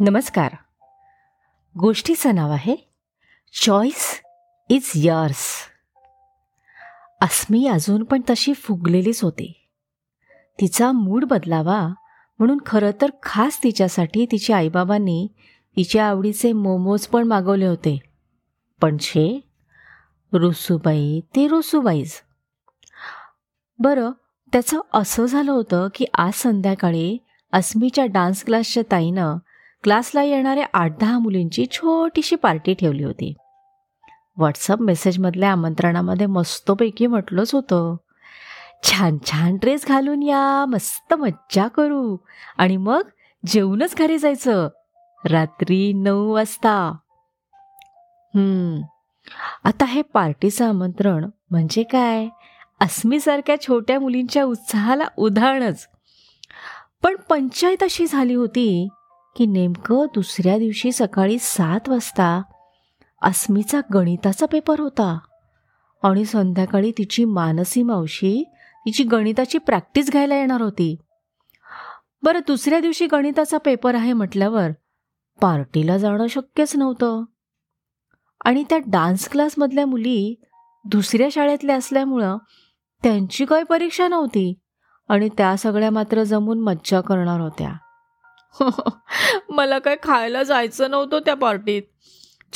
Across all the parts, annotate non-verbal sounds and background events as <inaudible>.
नमस्कार. गोष्टीचं नाव आहे चॉईस इज यर्स अस्मी अजून पण तशी फुगलेलीच होती. तिचा मूड बदलावा म्हणून खरं तर खास तिच्यासाठी तिच्या आईबाबांनी तिच्या आवडीचे मोमोज पण मागवले होते. पण छे रुसूबाई ते रुसूबाईज. बरं त्याचं असं झालं होतं की आज संध्याकाळी अस्मीच्या डान्स क्लासच्या ताईनं क्लासला येणाऱ्या आठ दहा मुलींची छोटीशी पार्टी ठेवली होती. व्हॉट्सअप मेसेजमधल्या आमंत्रणामध्ये मस्तपैकी म्हटलंच होतं. छान छान ड्रेस घालून या मस्त मज्जा करू. आणि मग जेवूनच घरी जायचं. रात्री नऊ वाजता. हम्म. आता हे पार्टीचं आमंत्रण म्हणजे काय? अस्मीसारख्या छोट्या मुलींच्या उत्साहाला उदाहरणच पण पंचायत अशी झाली होती. की नेमकं दुसऱ्या दिवशी सकाळी सात वाजता अस्मीचा गणिताचा पेपर होता आणि संध्याकाळी तिची मानसी मावशी तिची गणिताची प्रॅक्टिस घ्यायला येणार होती. बरं दुसऱ्या दिवशी गणिताचा पेपर आहे म्हटल्यावर पार्टीला जाणं शक्यच नव्हतं. आणि त्या डान्स क्लासमधल्या मुली दुसऱ्या शाळेतल्या असल्यामुळं त्यांची काही परीक्षा नव्हती आणि त्या सगळ्या मात्र जमून मज्जा करणार होत्या. <laughs> मला काय खायला जायचं नव्हतं त्या पार्टीत.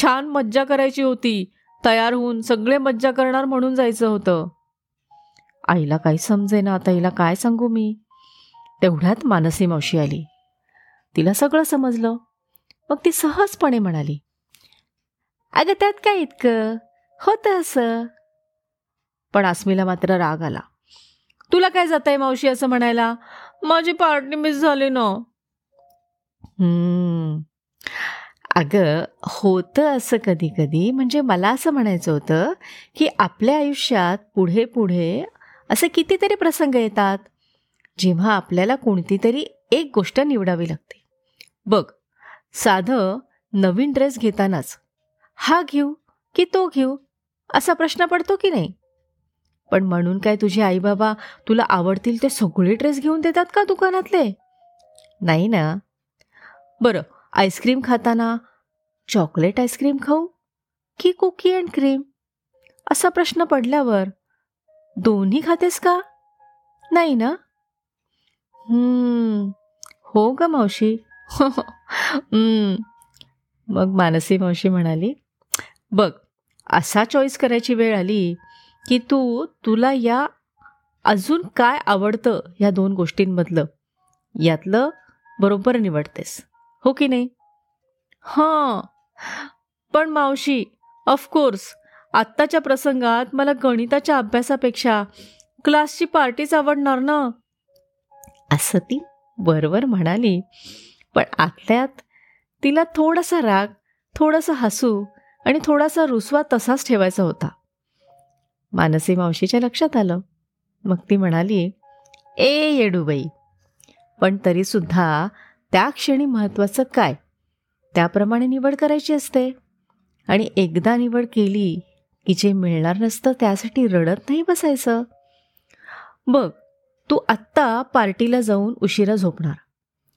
छान मज्जा करायची होती. तयार होऊन सगळे मज्जा करणार म्हणून जायचं होतं. आईला काही समजे ना आता हिला काय सांगू मी? तेवढ्यात मानसी मावशी आली. तिला सगळं समजलं. मग ती सहजपणे म्हणाली अगं त्यात काय इतकं? होतं असं. पण आसमीला मात्र राग आला. तुला काय जात आहे मावशी असं म्हणायला? माझी पार्टी मिस झाली ना. अगं होतं असं कधी कधी म्हणजे मला असं म्हणायचं होतं की आपल्या आयुष्यात पुढे पुढे असे कितीतरी प्रसंग येतात जेव्हा आपल्याला कोणती तरी एक गोष्ट निवडावी लागते. बघ साधं नवीन ड्रेस घेतानाच हा घेऊ की तो घेऊ? असा प्रश्न पडतो की नाही? पण म्हणून काय तुझे आई बाबा तुला आवडतील ते सगळे ड्रेस घेऊन देतात का दुकानातले? नाही ना. बरं आईस्क्रीम खाताना चॉकलेट आईस्क्रीम खाऊ की कुकी अँड क्रीम? असा प्रश्न पडल्यावर दोन्ही खातेस का? नाही ना? हो ग मावशी. <laughs> मग मानसी मावशी म्हणाली बघ असा चॉईस करायची वेळ आली की तू तुला या अजून काय आवडतं या दोन गोष्टींमधलं? यातलं बरोबर निवडतेस. हो की नाही? हां. पण मावशी ऑफकोर्स आत्ताच्या प्रसंगात मला गणिताच्या अभ्यासापेक्षा क्लासची पार्टीच आवडणार ना. असं ती वरवर म्हणाली. पण आतल्यात तिला थोडासा राग थोडासा हसू आणि थोडासा रुसवा तसाच ठेवायचा होता. मानसी मावशीच्या लक्षात आलं. मग ती म्हणाली ए येडूबाई. पण तरीसुद्धा त्या क्षणी महत्त्वाचं काय? त्याप्रमाणे निवड करायची असते. आणि एकदा निवड केली की जे मिळणार नसतं त्यासाठी रडत नाही बसायचं. बघ तू आत्ता पार्टीला जाऊन उशिरा झोपणार.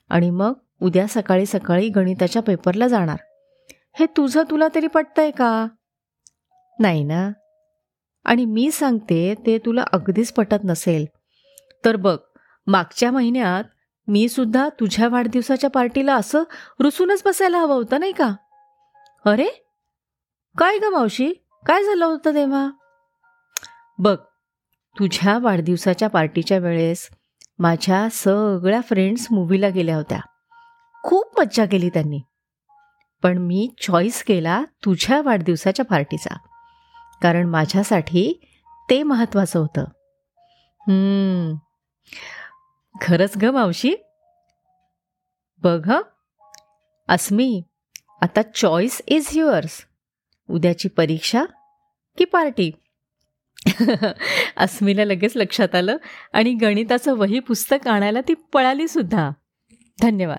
आणि मग उद्या सकाळी सकाळी गणिताच्या पेपरला जाणार. हे तुझं तुला तरी पटतंय का? नाही ना. आणि मी सांगते ते तुला अगदीच पटत नसेल. तर बघ मागच्या महिन्यात मी सुद्धा तुझ्या वाढदिवसाच्या पार्टीला असं रुसूनच बसायला हवं होतं नाही का? अरे? काय ग मावशी? काय झालं होतं तेव्हा? बघ तुझ्या वाढदिवसाच्या पार्टीच्या वेळेस माझ्या सगळ्या फ्रेंड्स मूवीला गेल्या होत्या. खूप मज्जा केली त्यांनी. पण मी चॉईस केला तुझ्या वाढदिवसाच्या पार्टीचा. कारण माझ्यासाठी ते महत्त्वाचं होतं. खरंच ग मावशी? बघ अस्मी आता चॉईस इज युअर्स उद्याची परीक्षा की पार्टी? <laughs> अस्मीला लगेच लक्षात आलं आणि गणिताचं वही पुस्तक आणायला ती पळाली सुद्धा. धन्यवाद.